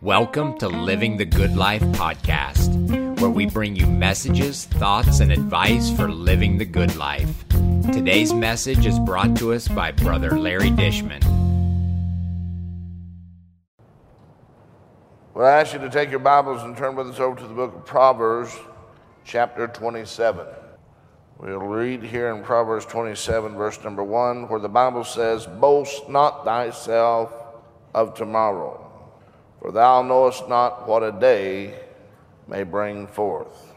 Welcome to Living the Good Life podcast, where we bring you messages, thoughts, and advice for living the good life. Today's message is brought to us by Brother Larry Dishman. Well, I ask you to take your Bibles and turn with us over to the book of Proverbs, chapter 27. We'll read here in Proverbs 27, verse number 1, where the Bible says, Boast not thyself of tomorrow for thou knowest not what a day may bring forth.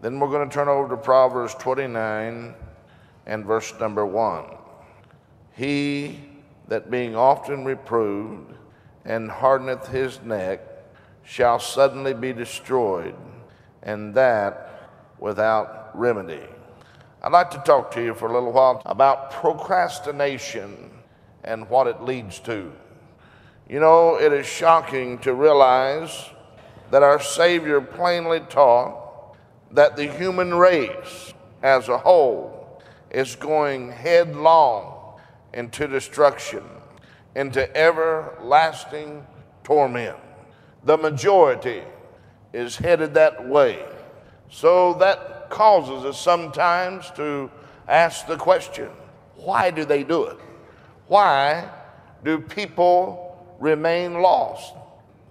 Then we're going to turn over to Proverbs 29 and verse number 1. He that being often reproved and hardeneth his neck shall suddenly be destroyed, and that without remedy. I'd like to talk to you for a little while about procrastination and what it leads to. You know, it is shocking to realize that our Savior plainly taught that the human race as a whole is going headlong into destruction, into everlasting torment. The majority is headed that way. So that causes us sometimes to ask the question why do they do it? Why do people remain lost.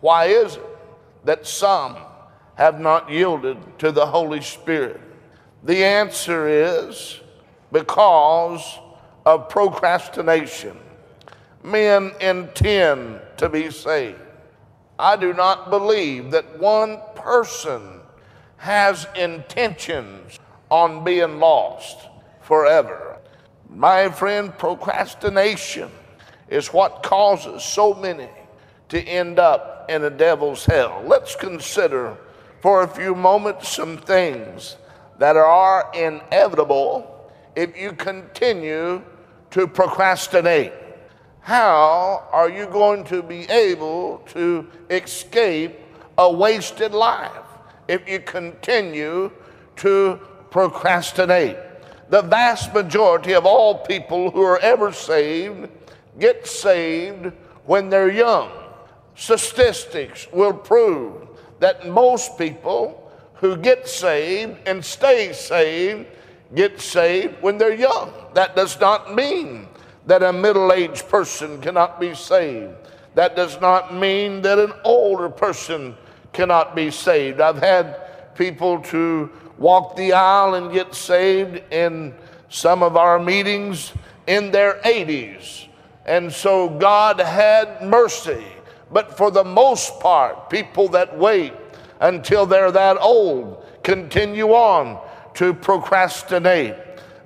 Why is it that some have not yielded to the Holy Spirit? The answer is because of procrastination. Men intend to be saved. I do not believe that one person has intentions on being lost forever. My friend, procrastination is what causes so many to end up in a devil's hell. Let's consider for a few moments some things that are inevitable if you continue to procrastinate. How are you going to be able to escape a wasted life if you continue to procrastinate? The vast majority of all people who are ever saved get saved when they're young. Statistics will prove that most people who get saved and stay saved get saved when they're young. That does not mean that a middle aged person cannot be saved. That does not mean that an older person cannot be saved. I've had people to walk the aisle and get saved in some of our meetings in their 80s. And so God had mercy. But for the most part, people that wait until they're that old continue on to procrastinate.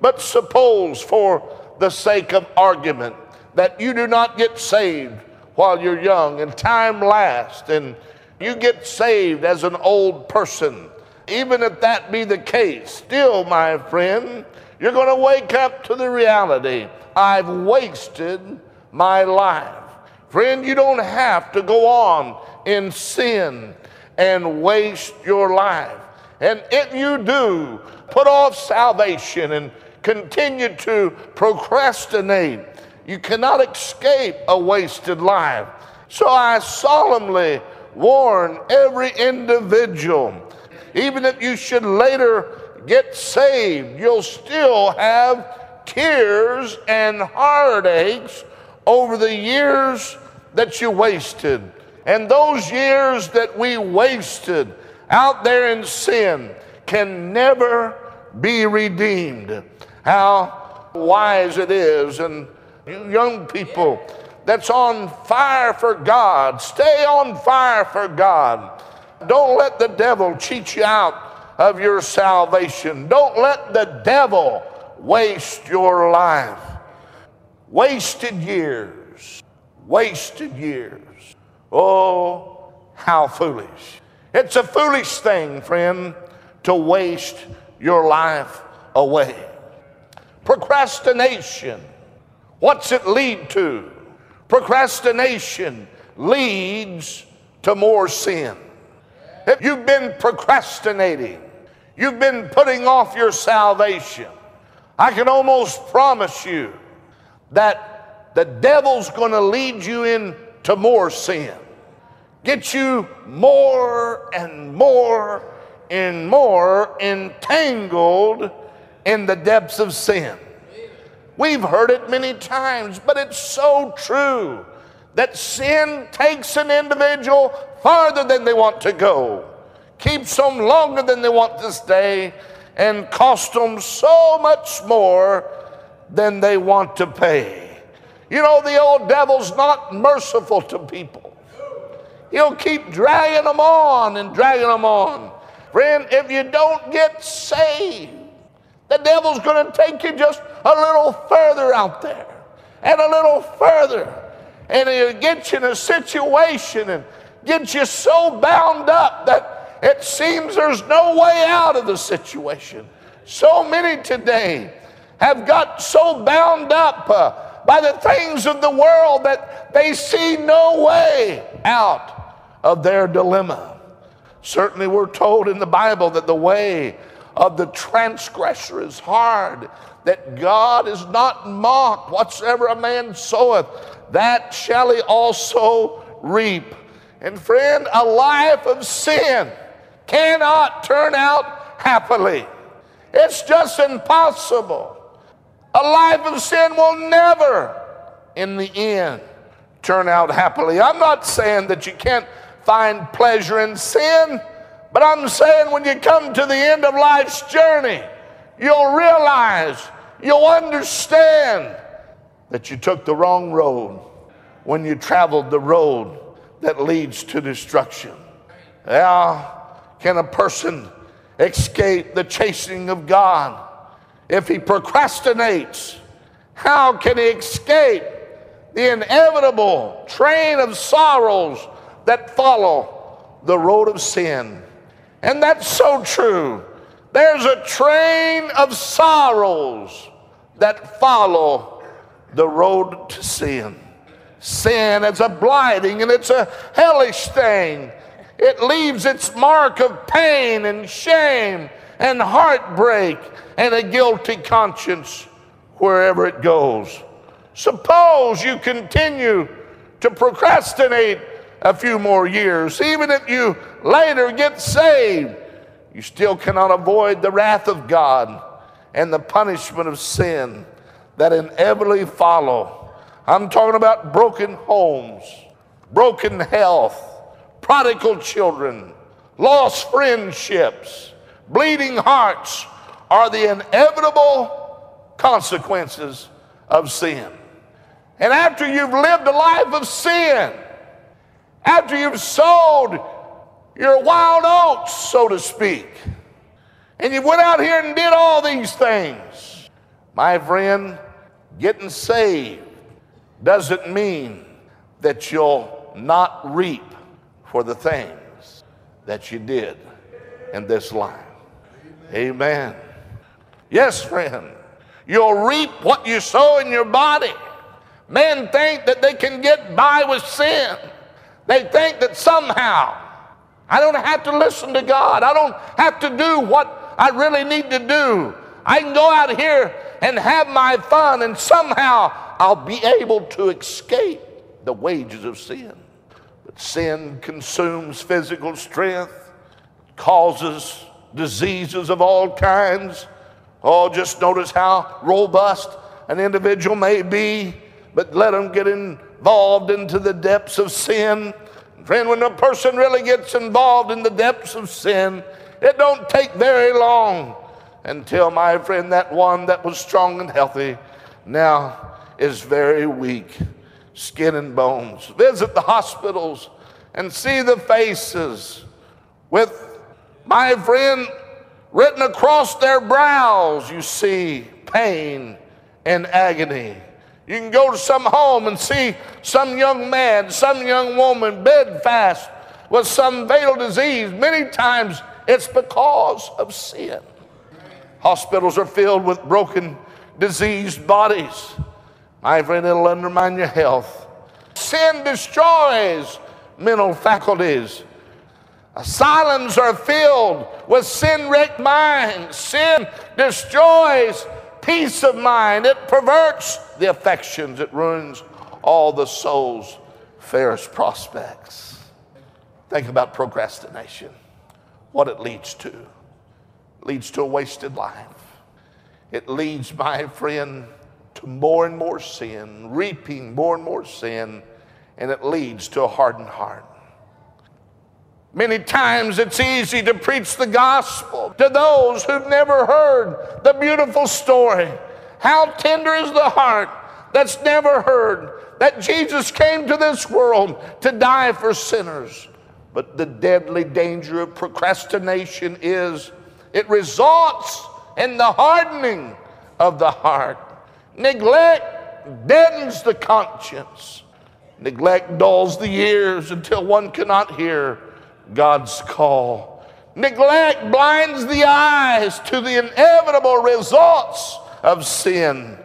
But suppose, for the sake of argument, that you do not get saved while you're young and time lasts and you get saved as an old person. Even if that be the case, still, my friend, you're going to wake up to the reality I've wasted my life. Friend, you don't have to go on in sin and waste your life. And if you do, put off salvation and continue to procrastinate, you cannot escape a wasted life. So I solemnly warn every individual, even if you should later get saved, you'll still have tears and heartaches over the years that you wasted. And those years that we wasted out there in sin can never be redeemed. How wise it is. And you young people that's on fire for God, stay on fire for God. Don't let the devil cheat you out of your salvation. Don't let the devil waste your life. Wasted years. Wasted years. Oh, how foolish. It's a foolish thing, friend, to waste your life away. Procrastination. What's it lead to? Procrastination leads to more sin. If you've been procrastinating, you've been putting off your salvation, I can almost promise you that the devil's going to lead you into more sin. get you more and more and more entangled in the depths of sin. We've heard it many times, but it's so true that sin takes an individual farther than they want to go, keeps them longer than they want to stay, and costs them so much more than they want to pay. You know, the old devil's not merciful to people. He'll keep dragging them on and dragging them on. Friend, if you don't get saved, the devil's going to take you just a little further out there and a little further. And he'll get you in a situation and get you so bound up that it seems there's no way out of the situation. So many today have got so bound up uh, by the things of the world that they see no way out of their dilemma. Certainly, we're told in the Bible that the way of the transgressor is hard, that God is not mocked. Whatsoever a man soweth, that shall he also reap. And friend, a life of sin cannot turn out happily. It's just impossible. A life of sin will never, in the end, turn out happily. I'm not saying that you can't find pleasure in sin. But I'm saying when you come to the end of life's journey, you'll realize, you'll understand that you took the wrong road when you traveled the road that leads to destruction. How can a person escape the chasing of God if he procrastinates? How can he escape the inevitable train of sorrows that follow the road of sin? And that's so true. There's a train of sorrows that follow the road to sin. Sin is a blighting and it's a hellish thing. It leaves its mark of pain and shame and heartbreak and a guilty conscience wherever it goes. Suppose you continue to procrastinate a few more years. Even if you later get saved, you still cannot avoid the wrath of God and the punishment of sin that inevitably follow. I'm talking about broken homes, broken health, prodigal children, lost friendships, bleeding hearts are the inevitable consequences of sin. And after you've lived a life of sin, after you've sowed your wild oats, so to speak, and you went out here and did all these things, my friend, getting saved doesn't mean that you'll not reap for the things that you did in this life. Amen. Yes, friend. You'll reap what you sow in your body. Men think that they can get by with sin. They think that somehow I don't have to listen to God. I don't have to do what I really need to do. I can go out here and have my fun, and somehow I'll be able to escape the wages of sin. But sin consumes physical strength, causes diseases of all kinds. Oh, just notice how robust an individual may be, but let them get involved into the depths of sin. Friend, when a person really gets involved in the depths of sin, it don't take very long until, my friend, that one that was strong and healthy now is very weak, skin and bones. Visit the hospitals and see the faces with, my friend, written across their brows, you see pain and agony. You can go to some home and see some young man, some young woman bedfast with some fatal disease. Many times it's because of sin. Hospitals are filled with broken, diseased bodies. My friend, it'll undermine your health. Sin destroys mental faculties. Asylums are filled with sin wrecked minds. Sin destroys peace of mind. It perverts the affections. It ruins all the soul's fairest prospects. Think about procrastination, what it leads to. It leads to a wasted life. It leads, my friend, to more and more sin, reaping more and more sin, and it leads to a hardened heart. Many times it's easy to preach the gospel to those who've never heard the beautiful story. How tender is the heart that's never heard that Jesus came to this world to die for sinners. But the deadly danger of procrastination is it results in the hardening of the heart. Neglect deadens the conscience. Neglect dulls the ears until one cannot hear God's call. Neglect blinds the eyes to the inevitable results of sin.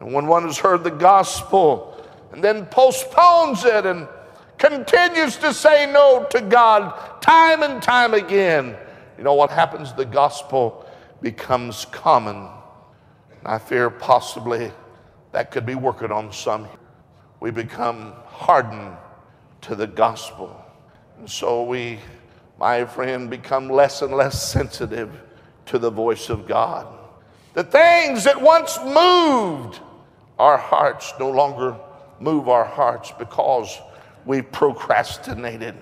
And when one has heard the gospel and then postpones it and continues to say no to God time and time again, you know what happens? The gospel becomes common. And I fear possibly that could be working on some. We become hardened to the gospel. And so we, my friend, become less and less sensitive to the voice of God. The things that once moved our hearts no longer move our hearts because we procrastinated.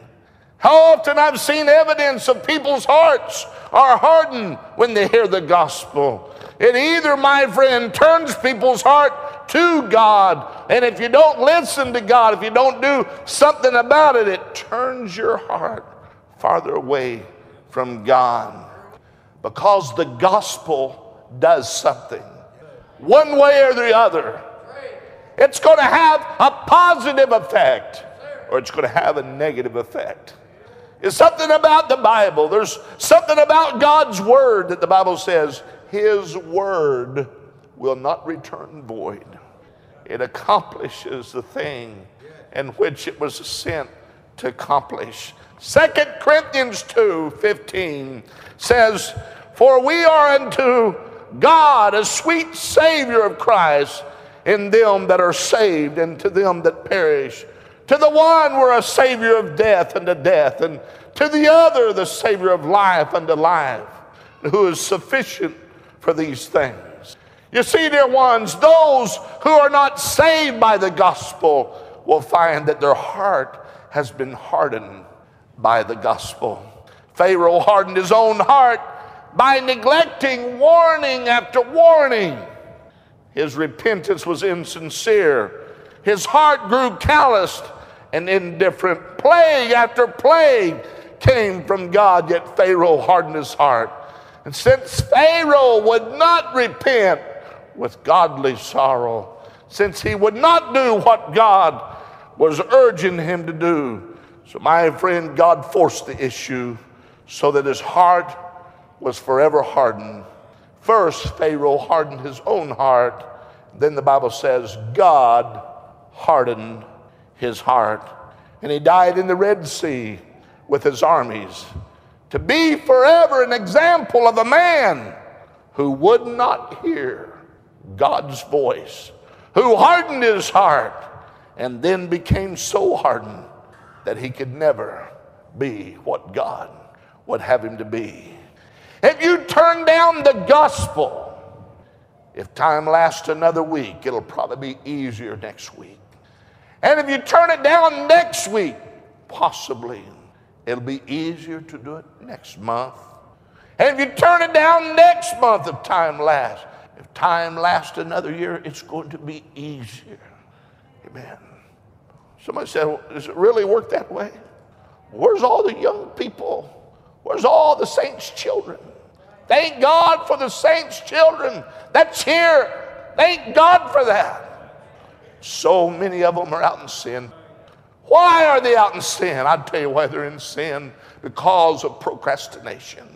How often I've seen evidence of people's hearts are hardened when they hear the gospel. It either, my friend, turns people's heart to God, and if you don't listen to God, if you don't do something about it, it turns your heart farther away from God. Because the gospel does something, one way or the other. It's going to have a positive effect, or it's going to have a negative effect. It's something about the Bible. There's something about God's word that the Bible says his word will not return void. It accomplishes the thing in which it was sent to accomplish. Second Corinthians 2 15 says, For we are unto God a sweet Savior of Christ in them that are saved and to them that perish. To the one, we're a Savior of death unto death, and to the other, the Savior of life unto life, who is sufficient for these things. You see, dear ones, those who are not saved by the gospel will find that their heart has been hardened by the gospel. Pharaoh hardened his own heart by neglecting warning after warning. His repentance was insincere. His heart grew calloused and indifferent. Plague after plague came from God, yet Pharaoh hardened his heart. And since Pharaoh would not repent with godly sorrow, since he would not do what God was urging him to do, so my friend, God forced the issue so that his heart was forever hardened. First, Pharaoh hardened his own heart. Then the Bible says, God hardened his heart. And he died in the Red Sea with his armies to be forever an example of a man who would not hear God's voice, who hardened his heart, and then became so hardened that he could never be what God would have him to be. If you turn down the gospel, if time lasts another week, it'll probably be easier next week. And if you turn it down next week, possibly It'll be easier to do it next month. And if you turn it down next month, if time lasts, time lasts another year, it's going to be easier. Amen. Somebody said, well, Does it really work that way? Where's all the young people? Where's all the saints' children? Thank God for the saints' children that's here. Thank God for that. So many of them are out in sin. Why are they out in sin? I'd tell you why they're in sin because of procrastination.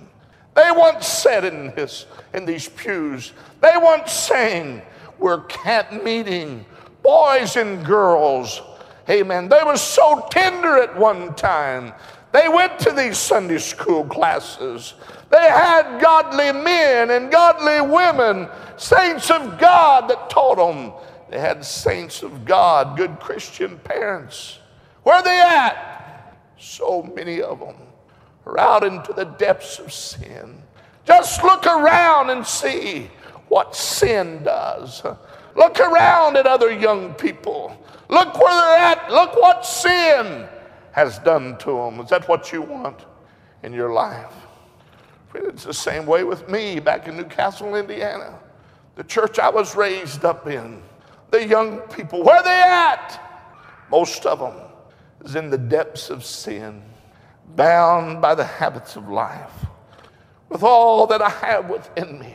They once said in, this, in these pews, they once sang, We're camp meeting, boys and girls. Amen. They were so tender at one time. They went to these Sunday school classes. They had godly men and godly women, saints of God that taught them. They had saints of God, good Christian parents. Where are they at? So many of them are out into the depths of sin. Just look around and see what sin does. Look around at other young people. Look where they're at. Look what sin has done to them. Is that what you want in your life? It's the same way with me back in Newcastle, Indiana. The church I was raised up in. The young people, where are they at? Most of them is in the depths of sin, bound by the habits of life. With all that I have within me,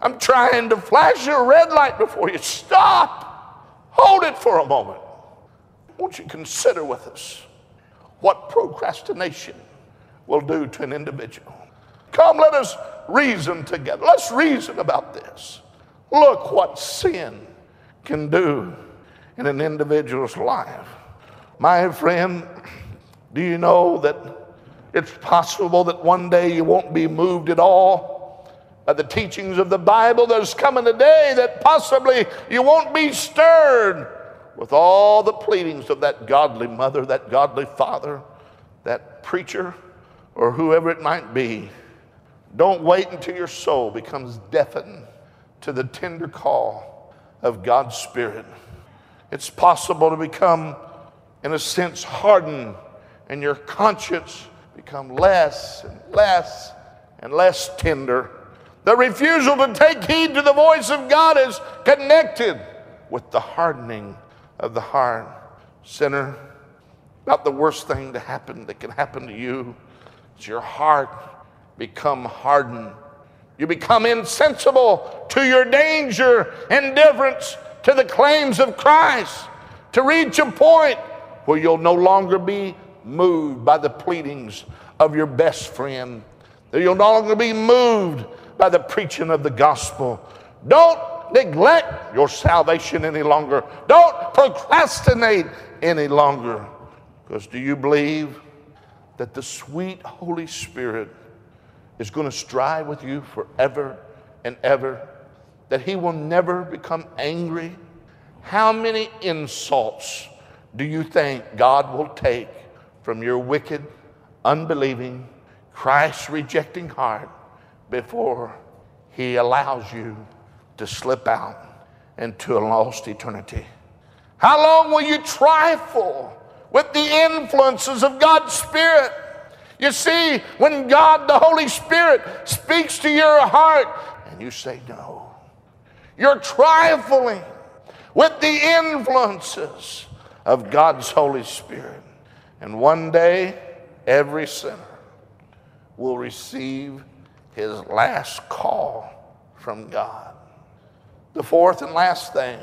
I'm trying to flash a red light before you. Stop. Hold it for a moment. Won't you consider with us what procrastination will do to an individual? Come, let us reason together. Let's reason about this. Look what sin can do in an individual's life. My friend, do you know that it's possible that one day you won't be moved at all by the teachings of the Bible? There's coming a day that possibly you won't be stirred with all the pleadings of that godly mother, that godly father, that preacher, or whoever it might be. Don't wait until your soul becomes deafened to the tender call of God's Spirit. It's possible to become, in a sense, hardened and your conscience become less and less and less tender. The refusal to take heed to the voice of God is connected with the hardening of the heart. Sinner, about the worst thing to happen that can happen to you is your heart become hardened. You become insensible to your danger, indifference to the claims of Christ, to reach a point where you'll no longer be moved by the pleadings of your best friend, that you'll no longer be moved by the preaching of the gospel. Don't neglect your salvation any longer. Don't procrastinate any longer. Because do you believe that the sweet Holy Spirit is going to strive with you forever and ever? That He will never become angry? How many insults do you think God will take from your wicked, unbelieving, Christ rejecting heart before He allows you to slip out into a lost eternity? How long will you trifle with the influences of God's Spirit? You see, when God, the Holy Spirit, speaks to your heart and you say no, you're trifling with the influences of God's Holy Spirit. And one day, every sinner will receive his last call from God. The fourth and last thing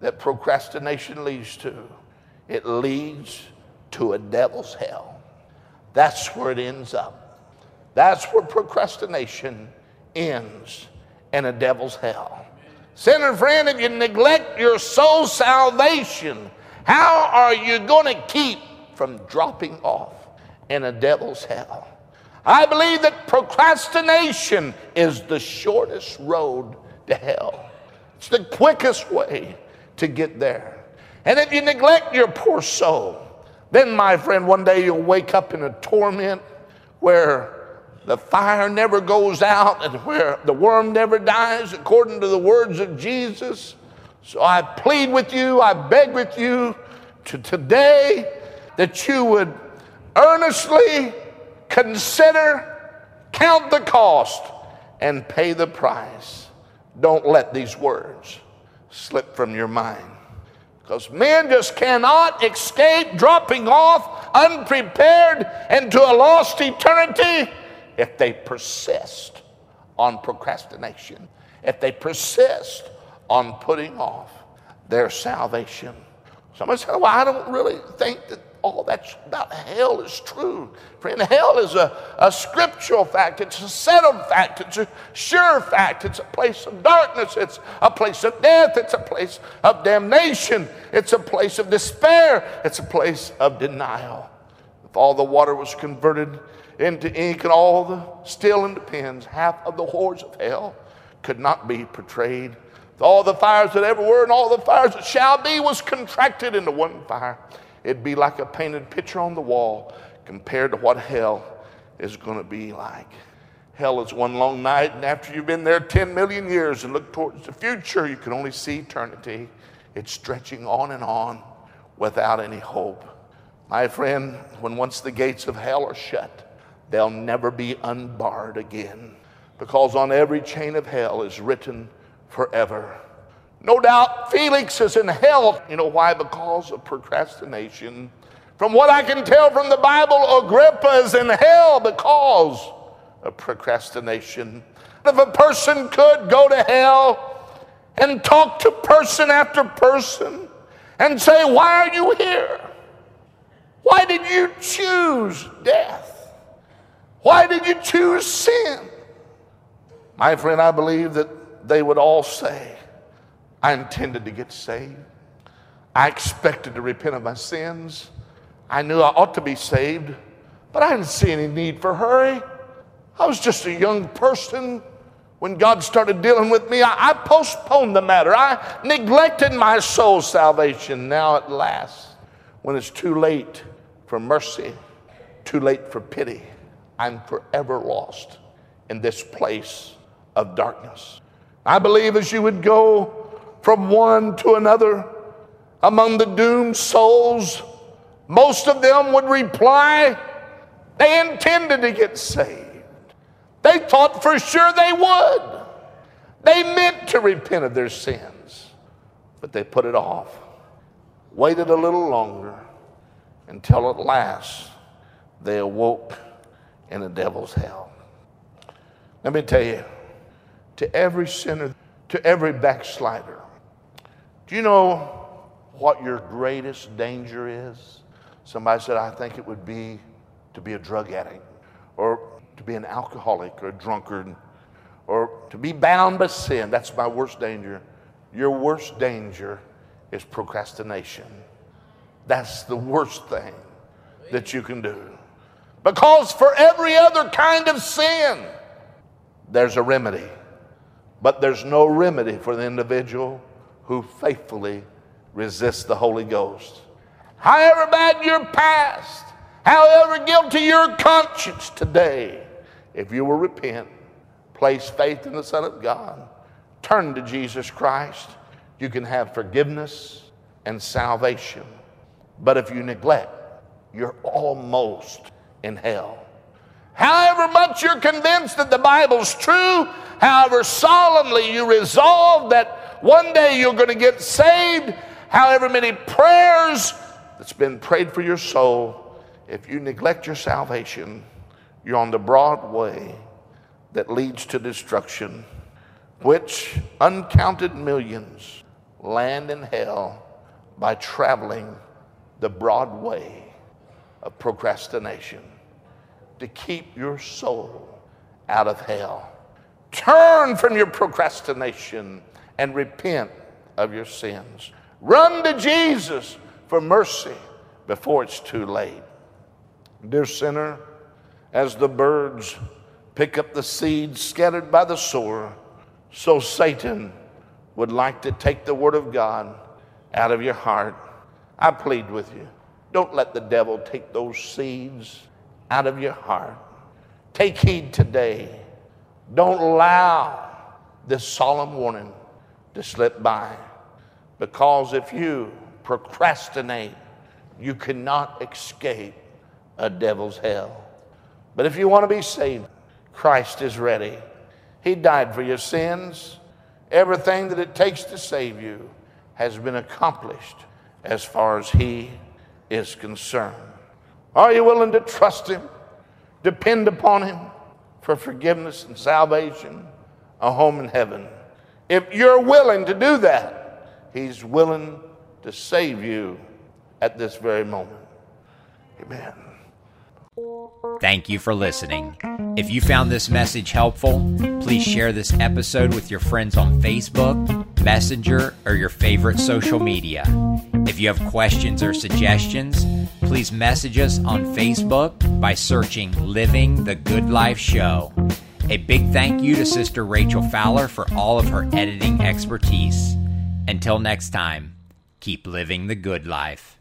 that procrastination leads to, it leads to a devil's hell. That's where it ends up. That's where procrastination ends in a devil's hell. Sinner friend, if you neglect your soul salvation, how are you going to keep from dropping off in a devil's hell? I believe that procrastination is the shortest road to hell. It's the quickest way to get there. And if you neglect your poor soul, then, my friend, one day you'll wake up in a torment where the fire never goes out and where the worm never dies, according to the words of Jesus. So I plead with you, I beg with you to today that you would earnestly consider, count the cost, and pay the price. Don't let these words slip from your mind. Because men just cannot escape dropping off unprepared into a lost eternity if they persist on procrastination, if they persist on putting off their salvation. Somebody said, Well, I don't really think that all that's about hell is true. Friend, hell is a, a scriptural fact, it's a settled fact, it's a sure fact, it's a place of darkness, it's a place of death, it's a place of damnation, it's a place of despair, it's a place of denial. If all the water was converted into ink and all the steel into pens, half of the horrors of hell could not be portrayed. All the fires that ever were and all the fires that shall be was contracted into one fire. It'd be like a painted picture on the wall, compared to what hell is going to be like. Hell is one long night, and after you've been there 10 million years and look towards the future, you can only see eternity. It's stretching on and on without any hope. My friend, when once the gates of hell are shut, they'll never be unbarred again because on every chain of hell is written forever. No doubt Felix is in hell. You know why? Because of procrastination. From what I can tell from the Bible, Agrippa is in hell because of procrastination. If a person could go to hell and talk to person after person and say, Why are you here? Why did you choose death? Why did you choose sin? My friend, I believe that they would all say, I intended to get saved. I expected to repent of my sins. I knew I ought to be saved, but I didn't see any need for hurry. I was just a young person when God started dealing with me. I, I postponed the matter. I neglected my soul's salvation. Now, at last, when it's too late for mercy, too late for pity, I'm forever lost in this place of darkness. I believe as you would go from one to another among the doomed souls, most of them would reply, they intended to get saved. They thought for sure they would. They meant to repent of their sins, but they put it off. Waited a little longer until at last they awoke in the devil's hell. Let me tell you, to every sinner, to every backslider, do you know what your greatest danger is? Somebody said, I think it would be to be a drug addict or to be an alcoholic or a drunkard or to be bound by sin. That's my worst danger. Your worst danger is procrastination. That's the worst thing that you can do. Because for every other kind of sin, there's a remedy. But there's no remedy for the individual who faithfully resists the Holy Ghost. However bad your past, however guilty your conscience today, if you will repent, place faith in the Son of God, turn to Jesus Christ, you can have forgiveness and salvation. But if you neglect, you're almost in hell. However much you're convinced that the Bible's true, however solemnly you resolve that one day you're going to get saved, however many prayers that's been prayed for your soul, if you neglect your salvation, you're on the broad way that leads to destruction, which uncounted millions land in hell by traveling the broad way of procrastination to keep your soul out of hell. Turn from your procrastination and repent of your sins. Run to Jesus for mercy before it's too late. Dear sinner, as the birds pick up the seeds scattered by the sower, so Satan would like to take the word of God out of your heart. I plead with you. Don't let the devil take those seeds out of your heart. Take heed today. Don't allow this solemn warning to slip by. Because if you procrastinate, you cannot escape a devil's hell. But if you want to be saved, Christ is ready. He died for your sins. Everything that it takes to save you has been accomplished as far as He is concerned. Are you willing to trust Him? Depend upon Him for forgiveness and salvation, a home in heaven. If you're willing to do that, He's willing to save you at this very moment. Amen. Thank you for listening. If you found this message helpful, please share this episode with your friends on Facebook, Messenger, or your favorite social media. If you have questions or suggestions, please message us on Facebook by searching Living the Good Life Show. A big thank you to Sister Rachel Fowler for all of her editing expertise. Until next time, keep living the good life.